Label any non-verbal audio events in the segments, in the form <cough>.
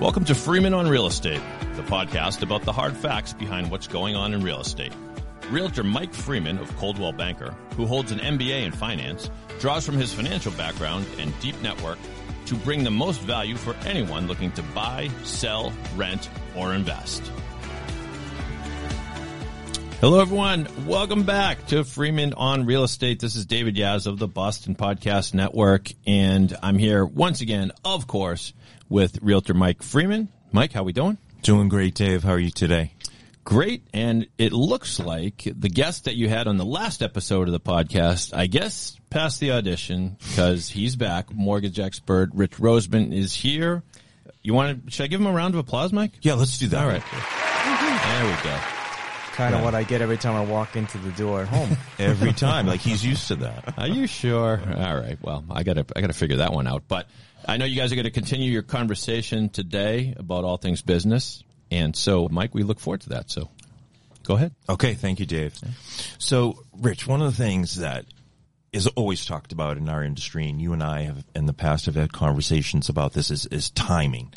Welcome to Freeman on Real Estate, the podcast about the hard facts behind what's going on in real estate. Realtor Mike Freeman of Coldwell Banker, who holds an MBA in finance, draws from his financial background and deep network to bring the most value for anyone looking to buy, sell, rent, or invest. Hello, everyone. Welcome back to Freeman on Real Estate. This is David Yas of the Boston Podcast Network, and I'm here once again, of course, with Realtor Mike Freeman. Mike, how are we doing? Doing great, Dave. How are you today? Great. And it looks like the guest that you had on the last episode of the podcast, I guess, passed the audition because he's back. Mortgage expert Rich Roseman is here. You want to, should I give him a round of applause, Mike? Yeah, let's do that. All right. There we go. Kind of what I get every time I walk into the door at home. <laughs> Every time, like he's used to that. Are you sure? All right. Well, I gotta, I gotta figure that one out. But I know you guys are going to continue your conversation today about all things business. And so, Mike, we look forward to that. So go ahead. Okay, thank you, Dave. So, Rich, one of the things that is always talked about in our industry, and you and I have in the past have had conversations about this, is, is timing.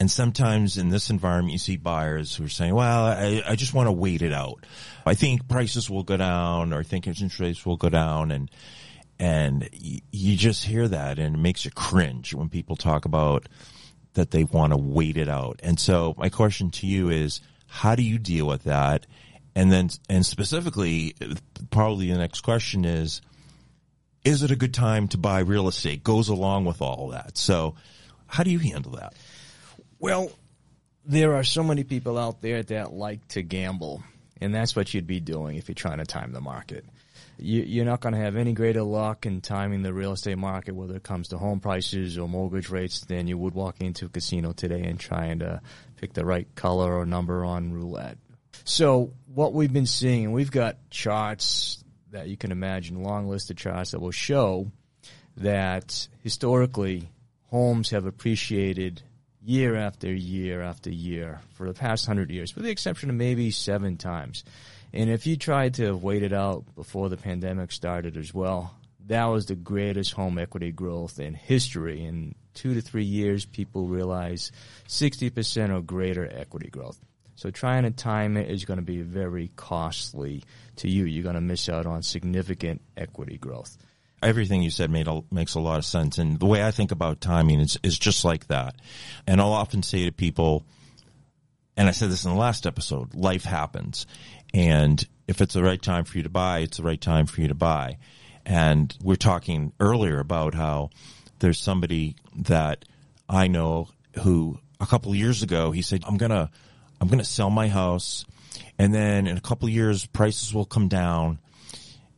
And sometimes in this environment, you see buyers who are saying, well, I, I just want to wait it out. I think prices will go down or I think interest rates will go down. And, and you, you just hear that and it makes you cringe when people talk about that they want to wait it out. And so my question to you is, how do you deal with that? And then, and specifically, probably the next question is, is it a good time to buy real estate? Goes along with all that. So how do you handle that? Well, there are so many people out there that like to gamble, and that's what you'd be doing if you're trying to time the market. You, are not going to have any greater luck in timing the real estate market, whether it comes to home prices or mortgage rates, than you would walking into a casino today and trying to pick the right color or number on roulette. So what we've been seeing, we've got charts that you can imagine, long list of charts that will show that historically homes have appreciated year after year after year for the past hundred years, with the exception of maybe seven times. And if you tried to wait it out before the pandemic started as well, that was the greatest home equity growth in history. In two to three years, people realize 60% or greater equity growth. So trying to time it is going to be very costly to you. You're going to miss out on significant equity growth. Everything you said made a, makes a lot of sense. And the way I think about timing is, is just like that. And I'll often say to people, and I said this in the last episode, life happens. And if it's the right time for you to buy, it's the right time for you to buy. And we're talking earlier about how there's somebody that I know who a couple years ago, he said, I'm going to, I'm going to sell my house and then in a couple years prices will come down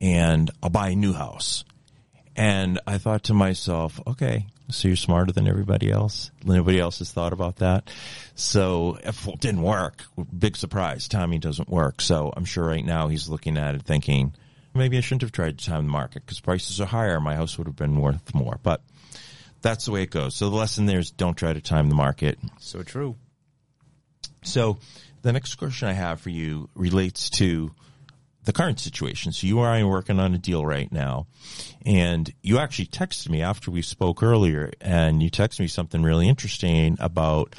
and I'll buy a new house. And I thought to myself, okay, so you're smarter than everybody else. Nobody else has thought about that. So it didn't work, big surprise, timing doesn't work. So I'm sure right now he's looking at it thinking, maybe I shouldn't have tried to time the market because prices are higher. My house would have been worth more, but that's the way it goes. So the lesson there is don't try to time the market. So true. So the next question I have for you relates to the current situation. So you and I are working on a deal right now, and you actually texted me after we spoke earlier, and you texted me something really interesting about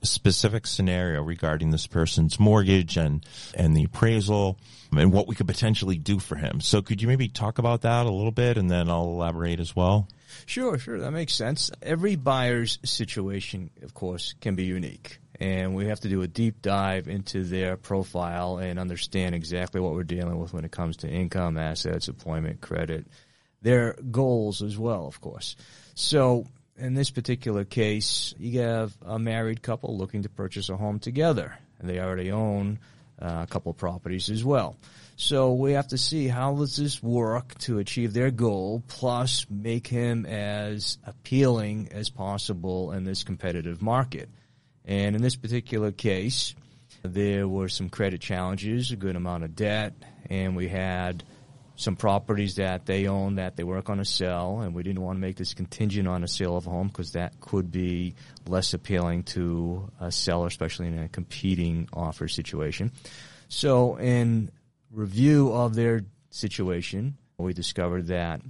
a specific scenario regarding this person's mortgage and and the appraisal and what we could potentially do for him. So could you maybe talk about that a little bit, and then I'll elaborate as well. Sure, sure, that makes sense. Every buyer's situation, of course, can be unique and we have to do a deep dive into their profile and understand exactly what we're dealing with when it comes to income, assets, employment, credit, their goals as well, of course. So in this particular case, you have a married couple looking to purchase a home together, and they already own uh, a couple properties as well. So we have to see how does this work to achieve their goal, plus make him as appealing as possible in this competitive market. And in this particular case, there were some credit challenges, a good amount of debt, and we had some properties that they own that they weren't going to sell, and we didn't want to make this contingent on a sale of a home because that could be less appealing to a seller, especially in a competing offer situation. So, in review of their situation, we discovered that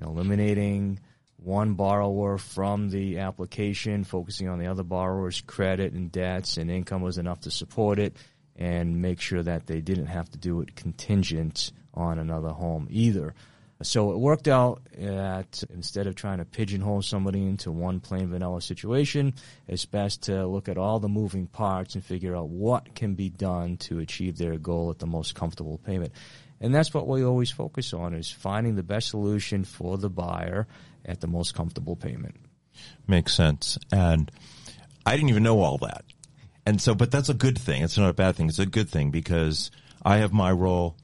eliminating one borrower from the application, focusing on the other borrower's credit and debts and income was enough to support it, and make sure that they didn't have to do it contingent on another home either. So it worked out that instead of trying to pigeonhole somebody into one plain vanilla situation, it's best to look at all the moving parts and figure out what can be done to achieve their goal at the most comfortable payment. And that's what we always focus on is finding the best solution for the buyer at the most comfortable payment. Makes sense. And I didn't even know all that. And so, but that's a good thing. It's not a bad thing. It's a good thing because I have my role.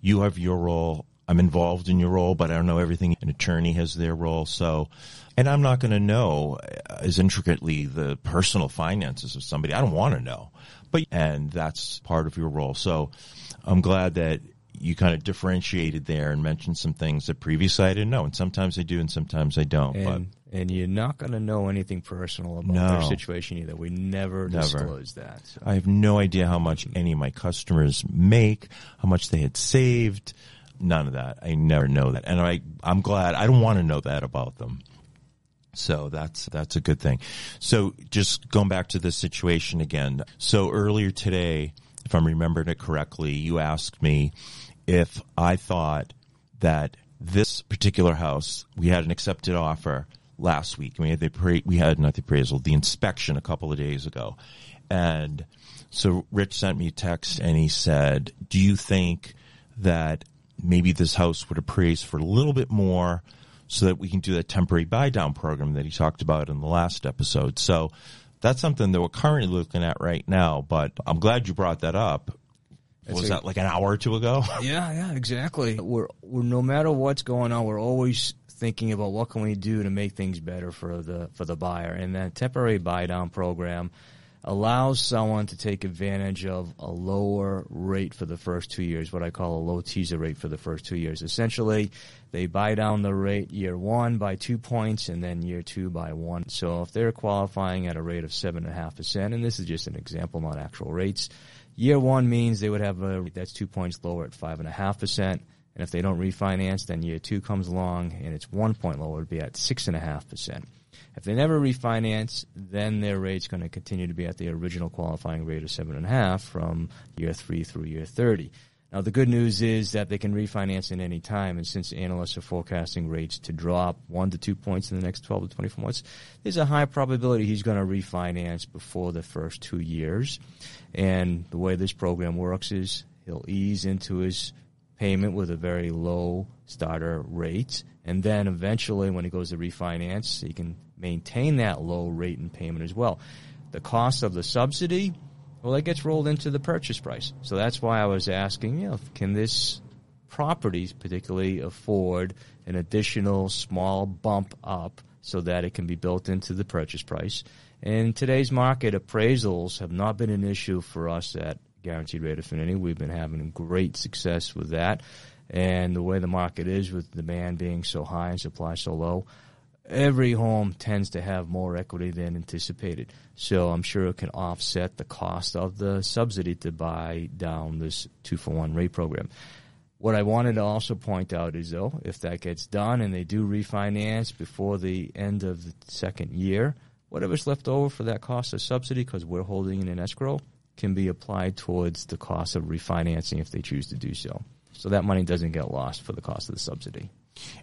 You have your role. I'm involved in your role, but I don't know everything. An attorney has their role. So, and I'm not going to know as intricately the personal finances of somebody. I don't want to know, but, and that's part of your role. So I'm glad that you kind of differentiated there and mentioned some things that previously I didn't know. And sometimes I do and sometimes I don't. And, but and you're not going to know anything personal about No. their situation either. We never, Never. disclose that. So. I have no idea how much any of my customers make, how much they had saved. None of that. I never know that. And I, I'm glad. I don't want to know that about them. So that's, that's a good thing. So just going back to this situation again. So earlier today, if I'm remembering it correctly, you asked me if I thought that this particular house, we had an accepted offer last week. We had the appra- we had not the appraisal, the inspection a couple of days ago, and so Rich sent me a text and he said, "Do you think that maybe this house would appraise for a little bit more?" So that we can do that temporary buy down program that he talked about in the last episode. So that's something that we're currently looking at right now. But I'm glad you brought that up. Was a- that like an hour or two ago? <laughs> Yeah, yeah, exactly. We're, we're no matter what's going on, we're always thinking about what can we do to make things better for the for the buyer. And that temporary buy down program allows someone to take advantage of a lower rate for the first two years, what I call a low teaser rate for the first two years. Essentially, they buy down the rate year one by two points and then year two by one. So if they're qualifying at a rate of seven and a half percent, and this is just an example, not actual rates, year one means they would have a that's two points lower at five and if they don't refinance, then year two comes along and it's one point lower, it'd be at six and a half percent. If they never refinance, then their rate's going to continue to be at the original qualifying rate of seven and a half from year three through year 30. Now, the good news is that they can refinance at any time, and since analysts are forecasting rates to drop one to two points in the next 12 to 24 months, there's a high probability he's going to refinance before the first two years. And the way this program works is he'll ease into his payment with a very low starter rate, and then eventually, when he goes to refinance, he can maintain that low rate and payment as well. The cost of the subsidy, well, that gets rolled into the purchase price. So that's why I was asking, you know, can this property particularly afford an additional small bump up so that it can be built into the purchase price? In today's market, appraisals have not been an issue for us at Guaranteed Rate Affinity. We've been having great success with that. And the way the market is with demand being so high and supply so low, every home tends to have more equity than anticipated. So I'm sure it can offset the cost of the subsidy to buy down this two for one rate program. What I wanted to also point out is though, if that gets done and they do refinance before the end of the second year, whatever's left over for that cost of subsidy, because we're holding it in escrow, can be applied towards the cost of refinancing if they choose to do so. So that money doesn't get lost for the cost of the subsidy.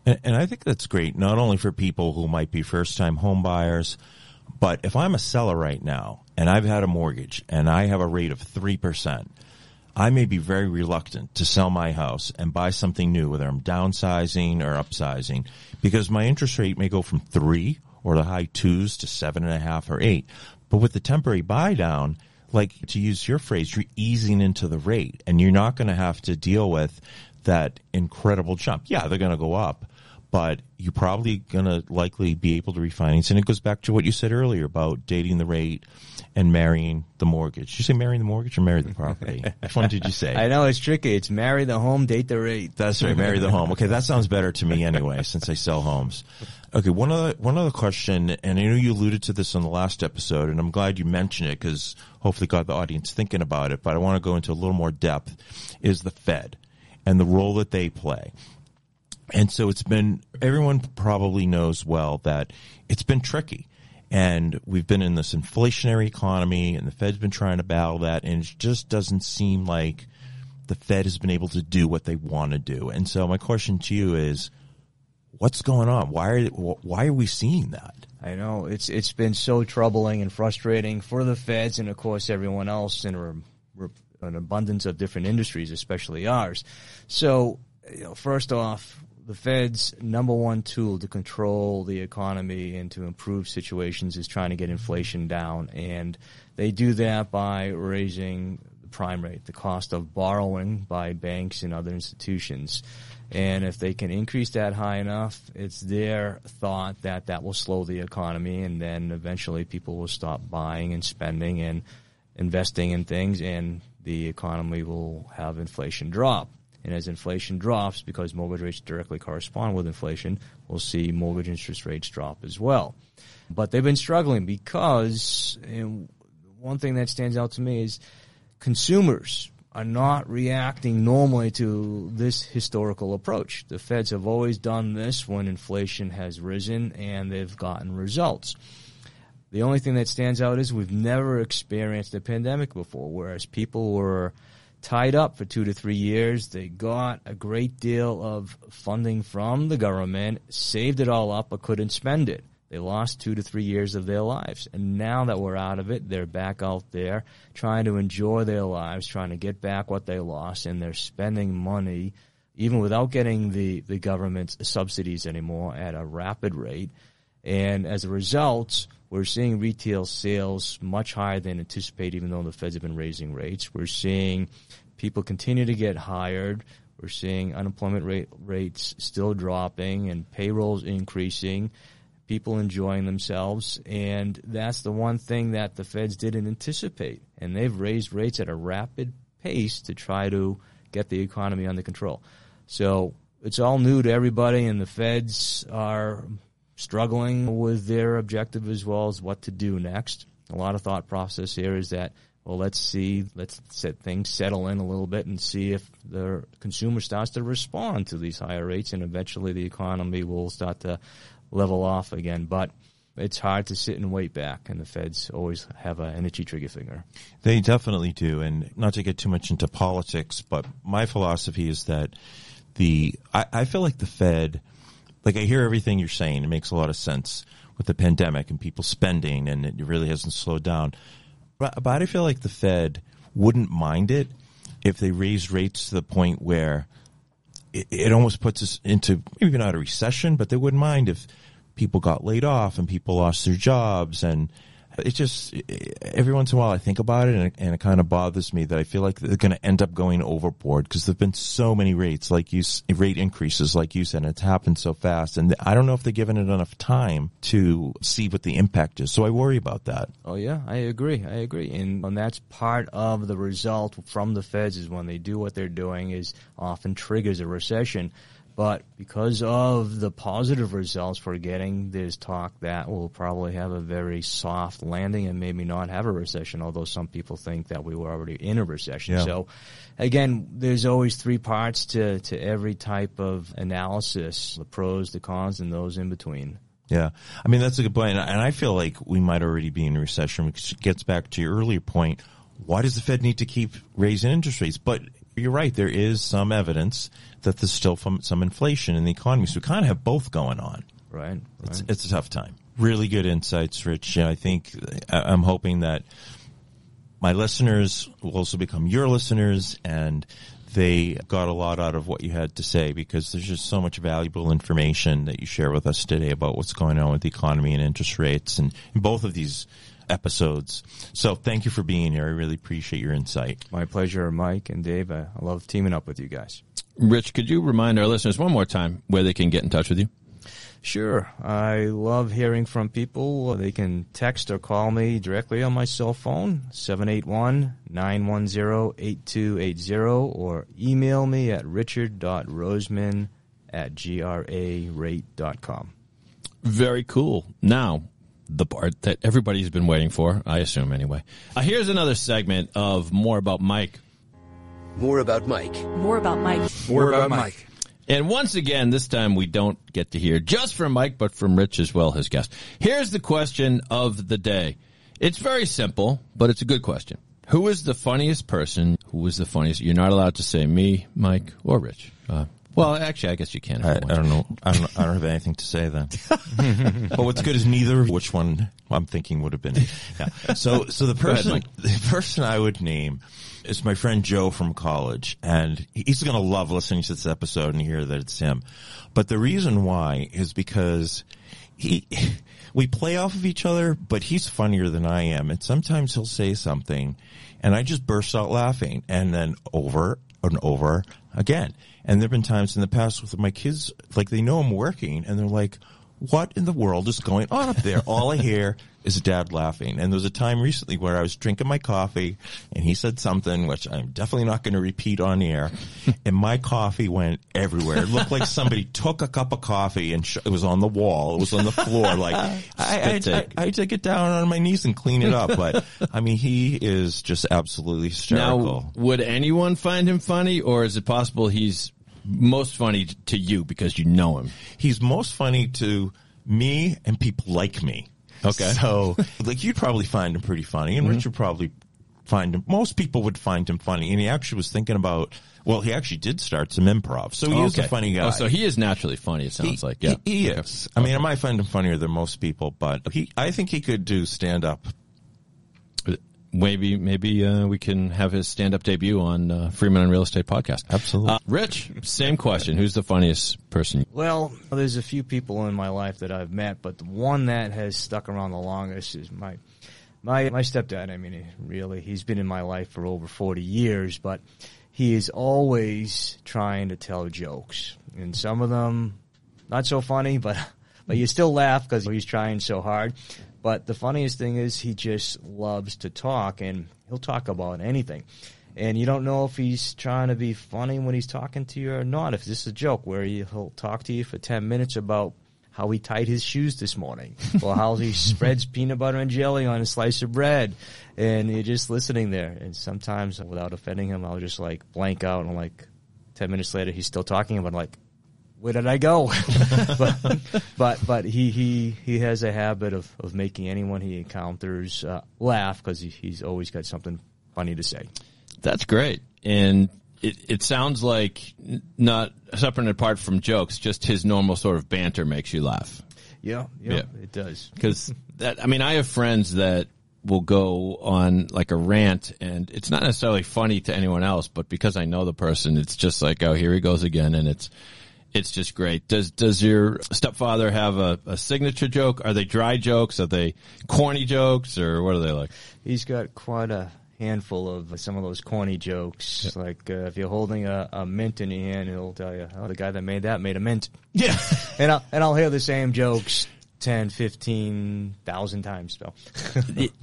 And, and I think that's great, not only for people who might be first time home buyers, but if I'm a seller right now and I've had a mortgage and I have a rate of 3%, I may be very reluctant to sell my house and buy something new, whether I'm downsizing or upsizing, because my interest rate may go from three or the high twos to seven and a half or eight. But with the temporary buy down, like to use your phrase, you're easing into the rate and you're not going to have to deal with that incredible jump. Yeah, they're going to go up, but you're probably going to likely be able to refinance. And it goes back to what you said earlier about dating the rate and marrying the mortgage. Did you say marrying the mortgage or marry the property? <laughs> Which one did you say? I know it's tricky. It's marry the home, date the rate. That's right. Marry the home. Okay, that sounds better to me anyway, <laughs> since I sell homes. Okay, one other one other question, and I know you alluded to this on the last episode, and I'm glad you mentioned it because hopefully got the audience thinking about it. But I want to go into a little more depth. Is the Fed and the role that they play? And so it's been, everyone probably knows well that it's been tricky. And we've been in this inflationary economy and the Fed's been trying to battle that and it just doesn't seem like the Fed has been able to do what they want to do. And so my question to you is, what's going on? Why are, why are we seeing that? I know it's it's been so troubling and frustrating for the feds and of course everyone else in a, an abundance of different industries, especially ours. So, you know, first off, the Fed's number one tool to control the economy and to improve situations is trying to get inflation down, and they do that by raising the prime rate, the cost of borrowing by banks and other institutions. And if they can increase that high enough, it's their thought that that will slow the economy, and then eventually people will stop buying and spending and investing in things, and the economy will have inflation drop. And as inflation drops, because mortgage rates directly correspond with inflation, we'll see mortgage interest rates drop as well. But they've been struggling because one thing that stands out to me is consumers are not reacting normally to this historical approach. The feds have always done this when inflation has risen and they've gotten results. The only thing that stands out is we've never experienced a pandemic before, whereas people were tied up for two to three years. They got a great deal of funding from the government, saved it all up, but couldn't spend it. They lost two to three years of their lives. And now that we're out of it, they're back out there trying to enjoy their lives, trying to get back what they lost, and they're spending money even without getting the, the government's subsidies anymore at a rapid rate. And as a result, we're seeing retail sales much higher than anticipated, even though the Feds have been raising rates. We're seeing people continue to get hired. We're seeing unemployment rate, rates still dropping and payrolls increasing, people enjoying themselves. And that's the one thing that the Feds didn't anticipate. And they've raised rates at a rapid pace to try to get the economy under control. So it's all new to everybody, and the Feds are struggling with their objective as well as what to do next. A lot of thought process here is that, well, let's see, let's set things settle in a little bit and see if the consumer starts to respond to these higher rates and eventually the economy will start to level off again. But it's hard to sit and wait back, and the feds always have an itchy trigger finger. They definitely do, and not to get too much into politics, but my philosophy is that the I, I feel like the Fed like I hear everything you're saying. It makes a lot of sense with the pandemic and people spending, and it really hasn't slowed down. But, but I feel like the Fed wouldn't mind it if they raised rates to the point where it, it almost puts us into maybe not a recession, but they wouldn't mind if people got laid off and people lost their jobs and it just every once in a while I think about it and it, and it kind of bothers me that I feel like they're going to end up going overboard because there've been so many rates like you rate increases like you said and it's happened so fast and I don't know if they're given it enough time to see what the impact is so I worry about that. Oh yeah, I agree. I agree. And, and that's part of the result from the feds is when they do what they're doing is often triggers a recession but because of the positive results we're getting, there's talk that we'll probably have a very soft landing and maybe not have a recession, although some people think that we were already in a recession. Yeah. So again, there's always three parts to, to every type of analysis, the pros, the cons, and those in between. Yeah. I mean, that's a good point. And I feel like we might already be in a recession, which gets back to your earlier point. Why does the Fed need to keep raising interest rates? But you're right. There is some evidence that there's still some inflation in the economy. So we kind of have both going on. Right. right. It's, it's a tough time. Really good insights, Rich. I think I'm hoping that my listeners will also become your listeners and they got a lot out of what you had to say because there's just so much valuable information that you share with us today about what's going on with the economy and interest rates and both of these episodes. So thank you for being here. I really appreciate your insight. My pleasure, Mike and Dave. I love teaming up with you guys. Rich, could you remind our listeners one more time where they can get in touch with you? Sure. I love hearing from people. They can text or call me directly on my cell phone, 781-910-8280, or email me at richard.roseman at grarate.com. Very cool. Now, the part that everybody's been waiting for, I assume anyway. Uh, here's another segment of More About Mike. More about Mike. More about Mike. More about Mike. And once again, this time we don't get to hear just from Mike, but from Rich as well, his guest. Here's the question of the day. It's very simple, but it's a good question. Who is the funniest person? Who is the funniest? You're not allowed to say me, Mike, or Rich. Uh, well, actually, I guess you can. I, I don't know. I don't. I don't have anything to say then. <laughs> but what's good is neither. Which one I'm thinking would have been. Yeah. So, so the <laughs> person, Mike. the person I would name is my friend Joe from college, and he's going to love listening to this episode and hear that it's him. But the reason why is because he. We play off of each other, but he's funnier than I am. And sometimes he'll say something and I just burst out laughing and then over and over again. And there have been times in the past with my kids, like they know I'm working and they're like, what in the world is going on up there? All I hear <laughs> is dad laughing. And there was a time recently where I was drinking my coffee and he said something, which I'm definitely not going to repeat on air. <laughs> and my coffee went everywhere. It looked like somebody <laughs> took a cup of coffee and sh- it was on the wall. It was on the floor. Like I, I, I, take. I, get down on my knees and clean it up. But I mean, he is just absolutely hysterical. Now, would anyone find him funny, or is it possible he's most funny to you because you know him? he's most funny to me and people like me. Okay. So, <laughs> like, you'd probably find him pretty funny, and mm-hmm. Rich would probably find him. Most people would find him funny, and he actually was thinking about. Well, he actually did start some improv, so he is a funny oh, guy. Oh, so he is naturally funny. It sounds He- like, yeah. he, he is. I mean, I might find him funnier than most people, but he. I think he could do stand up. Maybe, maybe uh, we can have his stand-up debut on uh, Freeman on Real Estate podcast. Absolutely. Uh, Rich, same question. Who's the funniest person? Well, there's a few people in my life that I've met, but the one that has stuck around the longest is my my my stepdad. I mean, really, he's been in my life for over 40 years, but he is always trying to tell jokes, and some of them not so funny, but but you still laugh because he's trying so hard. But the funniest thing is he just loves to talk, and he'll talk about anything. And you don't know if he's trying to be funny when he's talking to you or not. If this is a joke where he- he'll talk to you for 10 minutes about how he tied his shoes this morning <laughs> or how he spreads peanut butter and jelly on a slice of bread. And you're just listening there. And sometimes without offending him, I'll just like blank out and like 10 minutes later, he's still talking about like, where did I go? <laughs> but, but but he he he has a habit of of making anyone he encounters uh, laugh because he, he's always got something funny to say. That's great. And it, it sounds like not separate and apart from jokes, just his normal sort of banter makes you laugh. Yeah, yeah, Yeah. it does. Because that, I mean, I have friends that will go on like a rant and it's not necessarily funny to anyone else, but because I know the person, it's just like, oh, here he goes again. And it's, it's just great. Does, does your stepfather have a, a signature joke? Are they dry jokes? Are they corny jokes or what are they like? He's got quite a handful of some of those corny jokes. Like uh, if you're holding a, a mint in your hand, he'll tell you, "Oh, the guy that made that made a mint." Yeah. <laughs> and I'll and I'll hear the same jokes 10, 15,000 times. So.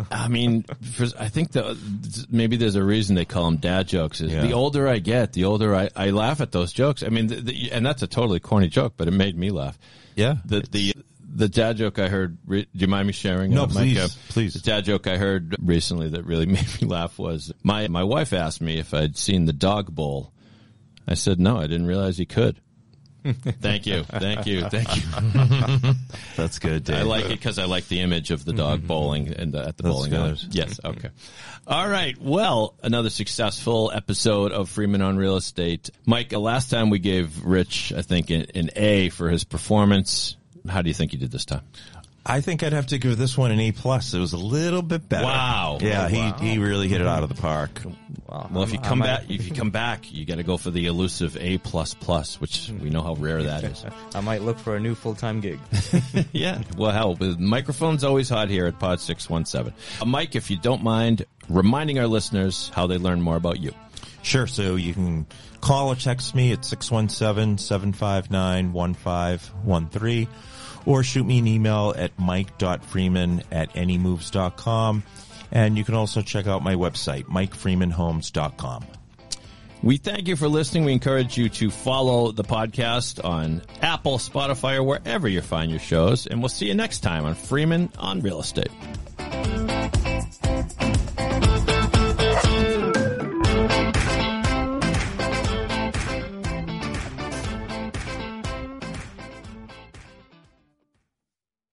<laughs> I mean, for, I think the, maybe there's a reason they call them dad jokes. Is Yeah. The older I get, the older I, I laugh at those jokes. I mean, the, the, and that's a totally corny joke, but it made me laugh. Yeah. The the the dad joke I heard. re- Do you mind me sharing? No, uh, Mike? please, please. The dad joke I heard recently that really <laughs> made me laugh was my my wife asked me if I'd seen the dog bowl. I said no, I didn't realize he could. Thank you, thank you, thank you. <laughs> That's good, Dave. I like it because I like the image of the dog bowling and the, at the That's bowling alley. Yes. Okay. All right. Well, another successful episode of Freeman on Real Estate. Mike, uh, last time we gave Rich, I think, an, an A for his performance. How do you think he did this time? I think I'd have to give this one an A plus. It was a little bit better. Wow. Yeah, Oh, wow. he he really hit it out of the park. Wow. Well, if you come back, if you come back, you got to go for the elusive A plus plus, which we know how rare that is. <laughs> I might look for a new full time gig. <laughs> yeah. Well, hell, the microphone's always hot here at Pod 617. Uh, Mike, if you don't mind reminding our listeners how they learn more about you. Sure. So you can call or text me at 617-759-1513 or shoot me an email at mike.freeman at nemoves.com. And you can also check out my website, mikefreemanhomes.com. We thank you for listening. We encourage you to follow the podcast on Apple, Spotify, or wherever you find your shows. And we'll see you next time on Freeman on Real Estate.